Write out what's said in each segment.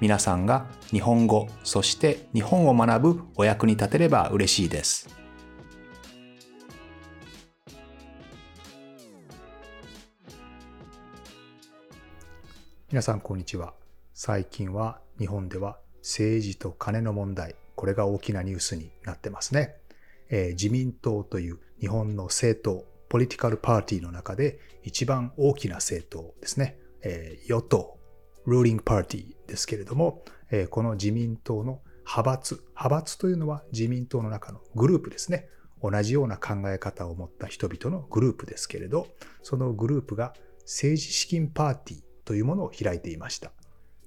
皆さんが日本語、そして日本を学ぶお役に立てれば嬉しいです。皆さんこんにちは。最近は日本では政治と金の問題、これが大きなニュースになってますね。えー、自民党という日本の政党、ポリティカルパーティーの中で一番大きな政党ですね。えー、与党、ルーリングパーティーですけれども、え、この自民党の派閥、派閥というのは自民党の中のグループですね。同じような考え方を持った人々のグループですけれど、そのグループが政治資金パーティーというものを開いていました。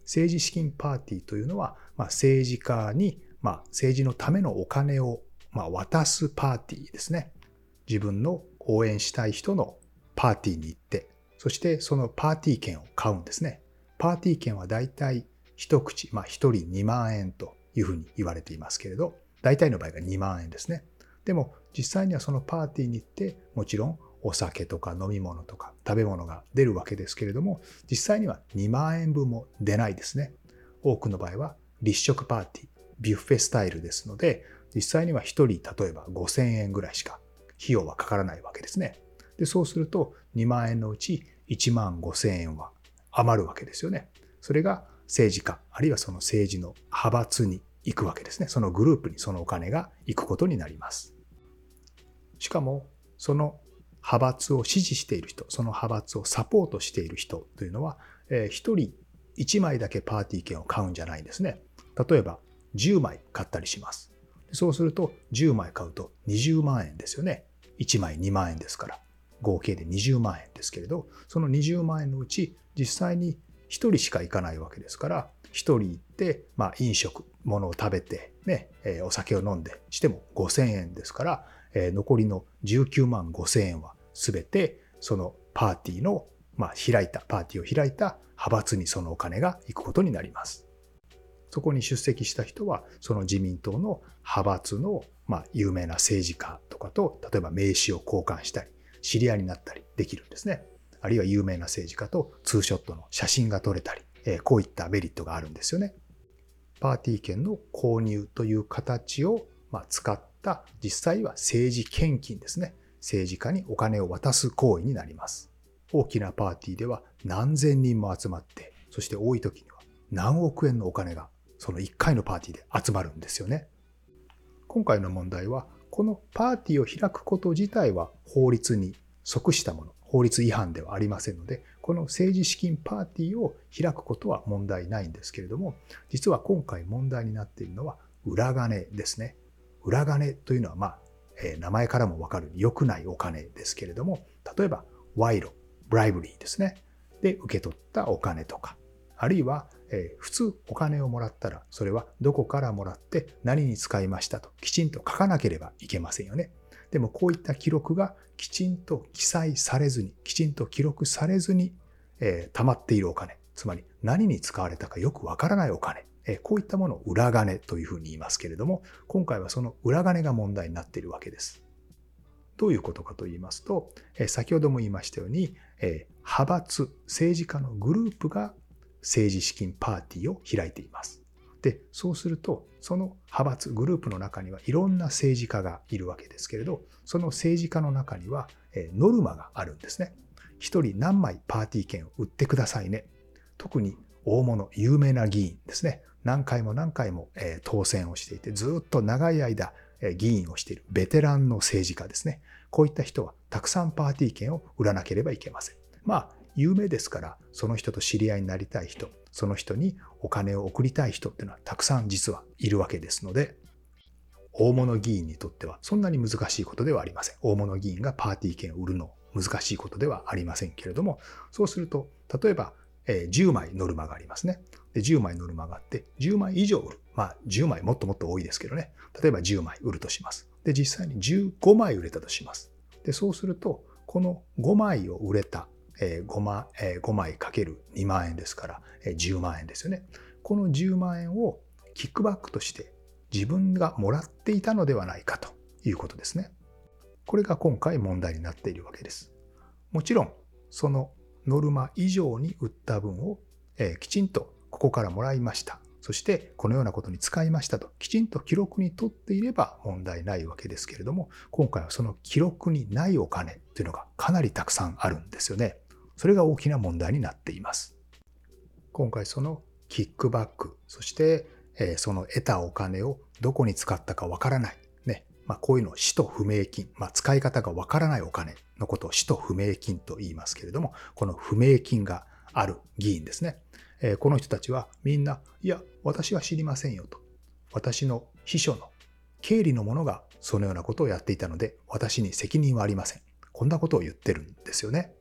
政治資金パーティーというのは、まあ、政治家に、まあ、政治のためのお金を、まあ、渡すパーティーですね。自分の応援したい人のパーティーに行って、そしてそのパーティー券を買うんですね。パーティー券はだいたい一口、まあ一人2万円というふうに言われていますけれど、大体の場合が2万円ですね。でも実際にはそのパーティーに行って、もちろんお酒とか飲み物とか食べ物が出るわけですけれども、実際には2万円分も出ないですね。多くの場合は立食パーティー、ビュッフェスタイルですので、実際には1人例えば5000円ぐらいしか費用はかからないわけですね。で、そうすると2万円のうち1万5000円は余るわけですよね。それが政治家、あるいはその政治の派閥に行くわけですね。そのグループにそのお金が行くことになります。しかも、その派閥を支持している人、その派閥をサポートしている人というのは、え、1人1枚だけパーティー券を買うんじゃないんですね。例えば10枚買ったりします。そうすると10枚買うと20万円ですよね。1枚2万円ですから。合計で20万円ですけれど、その20万円のうち実際に1人しか行かないわけですから、1人行って、まあ、飲食、物を食べて、ね、え、お酒を飲んでしても5000円ですから、え残りの19万5千円は全てそのパーティーの、まあ、開いた、パーティーを開いた派閥にそのお金が行くことになります。そこに出席した人は、その自民党の派閥の、まあ、有名な政治家とかと、例えば名刺を交換したり、知り合いになったりできるんですね。あるいは有名な政治家とツーショットの写真が撮れたり、えこういったメリットがあるんですよね。パーティー券の購入という形を、ま使った実際は政治献金ですね。政治家にお金を渡す行為になります。大きなパーティーでは何千人も集まって、そして多い時には何億円のお金がその1回のパーティーで集まるんですよね。今回の問題は、このパーティーを開くこと自体は法律に即したもの、法律違反ではありませんので、この政治資金パーティーを開くことは問題ないんですけれども、実は今回問題になっているのは裏金ですね。裏金というのは、まあ、えー、名前からもわかる良くないお金ですけれども、例えば、賄賂、ブライブリーですね。で、受け取ったお金とか、あるいは、えー、普通お金をもらったら、それはどこからもらって何に使いましたときちんと書かなければいけませんよね。でもこういった記録がきちんと記載されずに、きちんと記録されずに、えー、溜まっているお金、つまり何に使われたかよくわからないお金え、こういったものを裏金というふうに言いますけれども、今回はその裏金が問題になっているわけです。どういうことかと言いますとえ、先ほども言いましたように、え派閥、政治家のグループが政治資金パーティーを開いています。で、そうすると、その派閥、グループの中にはいろんな政治家がいるわけですけれど、その政治家の中にはノルマがあるんですね。一人何枚パーティー券を売ってくださいね。特に大物、有名な議員ですね。何回も何回も当選をしていて、ずっと長い間議員をしているベテランの政治家ですね。こういった人はたくさんパーティー券を売らなければいけません。まあ、有名ですから、その人と知り合いになりたい人、その人にお金を送りたい人っていうのはたくさん実はいるわけですので、大物議員にとってはそんなに難しいことではありません。大物議員がパーティー券を売るの難しいことではありませんけれども、そうすると、例えば10枚ノルマがありますね。で、10枚ノルマがあって、10枚以上売る。まあ10枚もっともっと多いですけどね。例えば10枚売るとします。で、実際に15枚売れたとします。で、そうすると、この5枚を売れた、えー、5, 枚えー、5枚かける2万円ですから、えー、10万円ですよね。この10万円をキックバックとして自分がもらっていたのではないかということですね。これが今回問題になっているわけです。もちろん、そのノルマ以上に売った分を、えー、きちんとここからもらいました。そしてこのようなことに使いましたときちんと記録に取っていれば問題ないわけですけれども今回はその記録にないお金というのがかなりたくさんあるんですよね。それが大きな問題になっています。今回そのキックバックそしてその得たお金をどこに使ったかわからない。ね。まあ、こういうのを使途不明金。まあ、使い方がわからないお金のことを使途不明金と言いますけれども、この不明金がある議員ですね。この人たちはみんな、いや、私は知りませんよと。私の秘書の経理の者がそのようなことをやっていたので、私に責任はありません。こんなことを言ってるんですよね。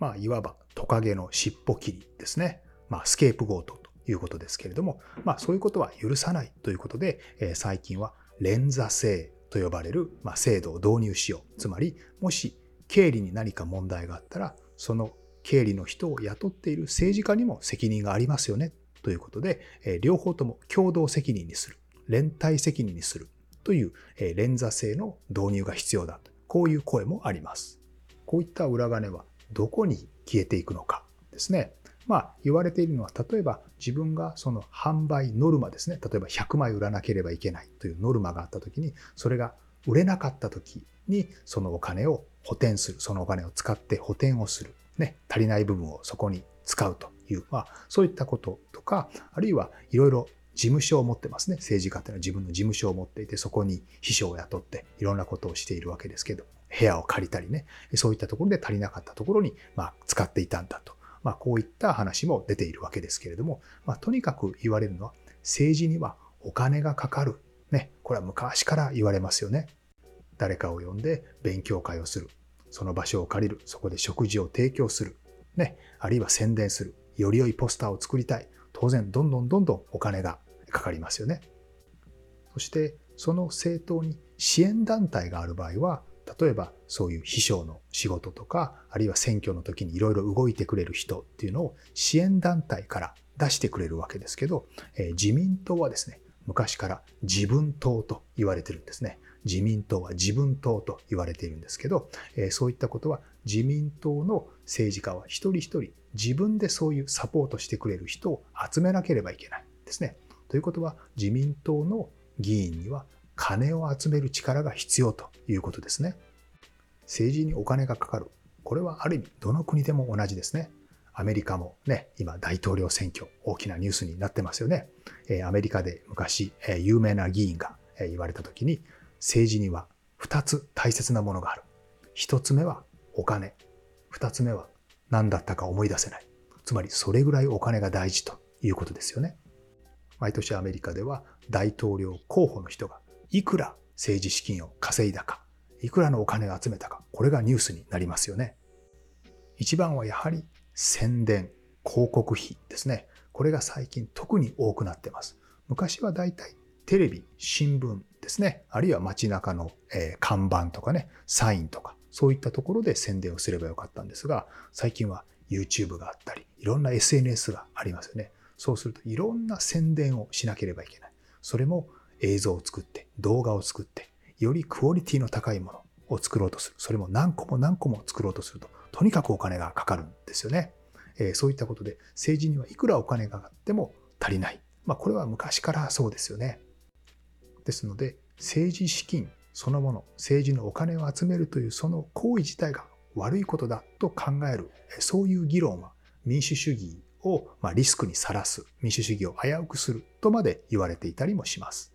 まあ、いわばトカゲの尻尾切りですね。まあ、スケープゴートということですけれども、まあ、そういうことは許さないということで、え、最近は連座制と呼ばれる、まあ、制度を導入しよう。つまり、もし経理に何か問題があったら、その経理の人を雇っている政治家にも責任がありますよねということで、え両方とも共同責任にする、連帯責任にするというえ連座制の導入が必要だと、こういう声もあります。こういった裏金はどこに消えていくのかですね。まあ言われているのは、例えば自分がその販売ノルマですね。例えば100枚売らなければいけないというノルマがあった時に、それが売れなかった時にそのお金を補填する、そのお金を使って補填をする。ね、足りない部分をそこに使うという、まあ、そういったこととか、あるいはいろいろ事務所を持ってますね。政治家っていうのは自分の事務所を持っていて、そこに秘書を雇っていろんなことをしているわけですけど、部屋を借りたりね、そういったところで足りなかったところに、ま、使っていたんだと。まあ、こういった話も出ているわけですけれども、まあ、とにかく言われるのは、政治にはお金がかかる。ね、これは昔から言われますよね。誰かを呼んで勉強会をする。その場所を借りる、そこで食事を提供する、ね、あるいは宣伝する、より良いポスターを作りたい。当然、どんどんどんどんお金がかかりますよね。そして、その政党に支援団体がある場合は、例えばそういう秘書の仕事とか、あるいは選挙の時にいろいろ動いてくれる人っていうのを支援団体から出してくれるわけですけど、えー、自民党はですね、昔から自分党と言われてるんですね。自民党は自分党と言われているんですけど、えそういったことは自民党の政治家は一人一人自分でそういうサポートしてくれる人を集めなければいけないですね。ということは自民党の議員には金を集める力が必要ということですね。政治にお金がかかる。これはある意味どの国でも同じですね。アメリカもね、今大統領選挙大きなニュースになってますよね。アメリカで昔有名な議員が言われた時に政治には2つ大切なものがある。1つ目はお金。2つ目は何だったか思い出せない。つまりそれぐらいお金が大事ということですよね。毎年アメリカでは大統領候補の人がいくら政治資金を稼いだか、いくらのお金を集めたか、これがニュースになりますよね。一番はやはり宣伝、広告費ですね。これが最近特に多くなってます。昔はだいたいテレビ、新聞ですね、あるいは街中の、え看板とかね、サインとか、そういったところで宣伝をすればよかったんですが、最近は YouTube があったり、いろんな SNS がありますよね。そうするといろんな宣伝をしなければいけない。それも映像を作って、動画を作って、よりクオリティの高いものを作ろうとする。それも何個も何個も作ろうとすると、とにかくお金がかかるんですよね。え、そういったことで政治にはいくらお金がかかっても足りない。まあこれは昔からそうですよね。ですので、政治資金そのもの、政治のお金を集めるというその行為自体が悪いことだと考える、そういう議論は民主主義をリスクにさらす、民主主義を危うくするとまで言われていたりもします。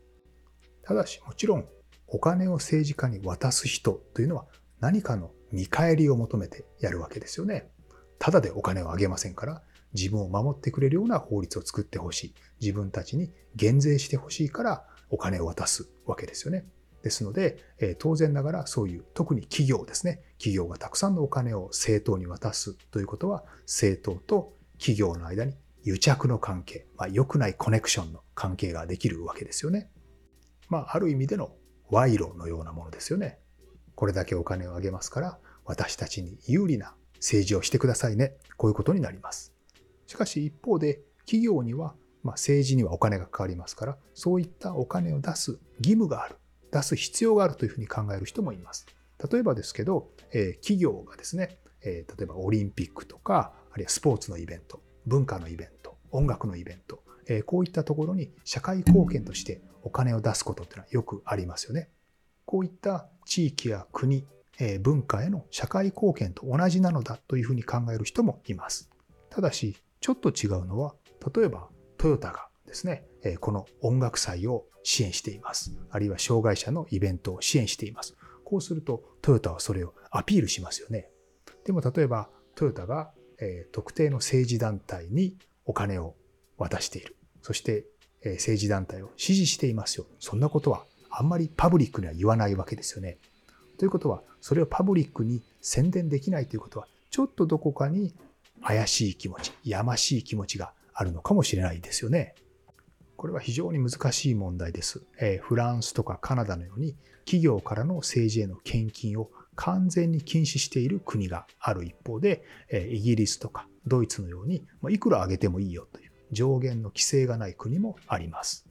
ただし、もちろん、お金を政治家に渡す人というのは何かの見返りを求めてやるわけですよね。ただでお金をあげませんから、自分を守ってくれるような法律を作ってほしい。自分たちに減税してほしいからお金を渡すわけですよね。ですので、え当然ながらそういう特に企業ですね。企業がたくさんのお金を政党に渡すということは政党と企業の間に癒着の関係、まあ、良くないコネクションの関係ができるわけですよね。まあ、ある意味での賄賂のようなものですよね。これだけお金をあげますから、私たちに有利な政治をしてくださいね。こういうことになります。しかし一方で、企業には、まあ、政治にはお金がかかりますから、そういったお金を出す義務がある。出す必要があるというふうに考える人もいます。例えばですけど、えー、企業がですね、えー、例えばオリンピックとか、あるいはスポーツのイベント、文化のイベント、音楽のイベント、え、こういったところに社会貢献としてお金を出すことってのはよくありますよね。こういった地域や国、え、文化への社会貢献と同じなのだというふうに考える人もいます。ただし、ちょっと違うのは、例えばトヨタがですね、えこの音楽祭を支援しています。あるいは障害者のイベントを支援しています。こうするとトヨタはそれをアピールしますよね。でも例えばトヨタが、え特定の政治団体にお金を渡している。そして、え政治団体を支持していますよ。そんなことはあんまりパブリックには言わないわけですよね。ということは、それをパブリックに宣伝できないということは、ちょっとどこかに怪しい気持ち、やましい気持ちがあるのかもしれないですよね。これは非常に難しい問題です。えフランスとかカナダのように企業からの政治への献金を完全に禁止している国がある一方で、えイギリスとかドイツのように、まいくら上げてもいいよという上限の規制がない国もあります。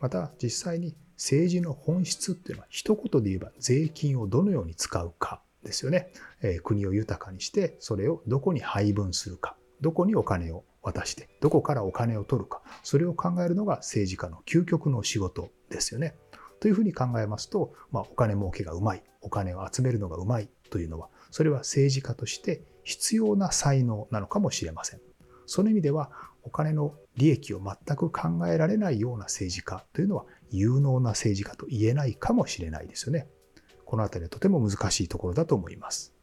また実際に政治の本質っていうのは一言で言えば税金をどのように使うかですよね。え国を豊かにしてそれをどこに配分するか、どこにお金を渡して、どこからお金を取るか、それを考えるのが政治家の究極の仕事ですよね。というふうに考えますと、まあ、お金儲けがうまい、お金を集めるのがうまいというのは、それは政治家として必要な才能なのかもしれません。その意味では、お金の利益を全く考えられないような政治家というのは有能な政治家と言えないかもしれないですよね。このあたりはとても難しいところだと思います。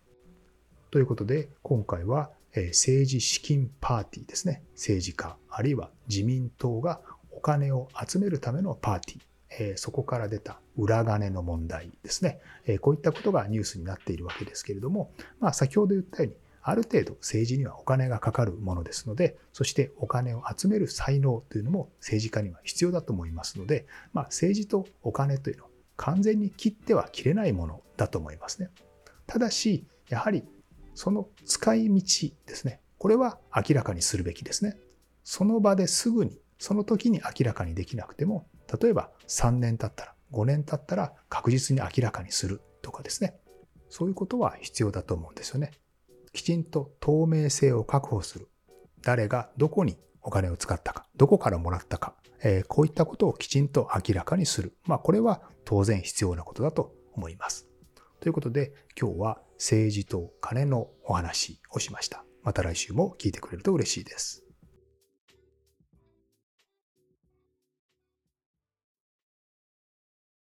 ということで、今回は政治資金パーティーですね。政治家、あるいは自民党がお金を集めるためのパーティー。そこから出た裏金の問題ですね。こういったことがニュースになっているわけですけれども、まあ、先ほど言ったように、ある程度政治にはお金がかかるものですので、そしてお金を集める才能というのも政治家には必要だと思いますので、まあ、政治とお金というのは完全に切っては切れないものだと思いますね。ただし、やはりその使い道ですね。これは明らかにするべきですね。その場ですぐに、その時に明らかにできなくても、例えば3年経ったら、5年経ったら確実に明らかにするとかですね。そういうことは必要だと思うんですよね。きちんと透明性を確保する。誰がどこにお金を使ったか、どこからもらったか、えー、こういったことをきちんと明らかにする。まあこれは当然必要なことだと思います。ということで今日は政治と金のお話をしました。また来週も聞いてくれると嬉しいです。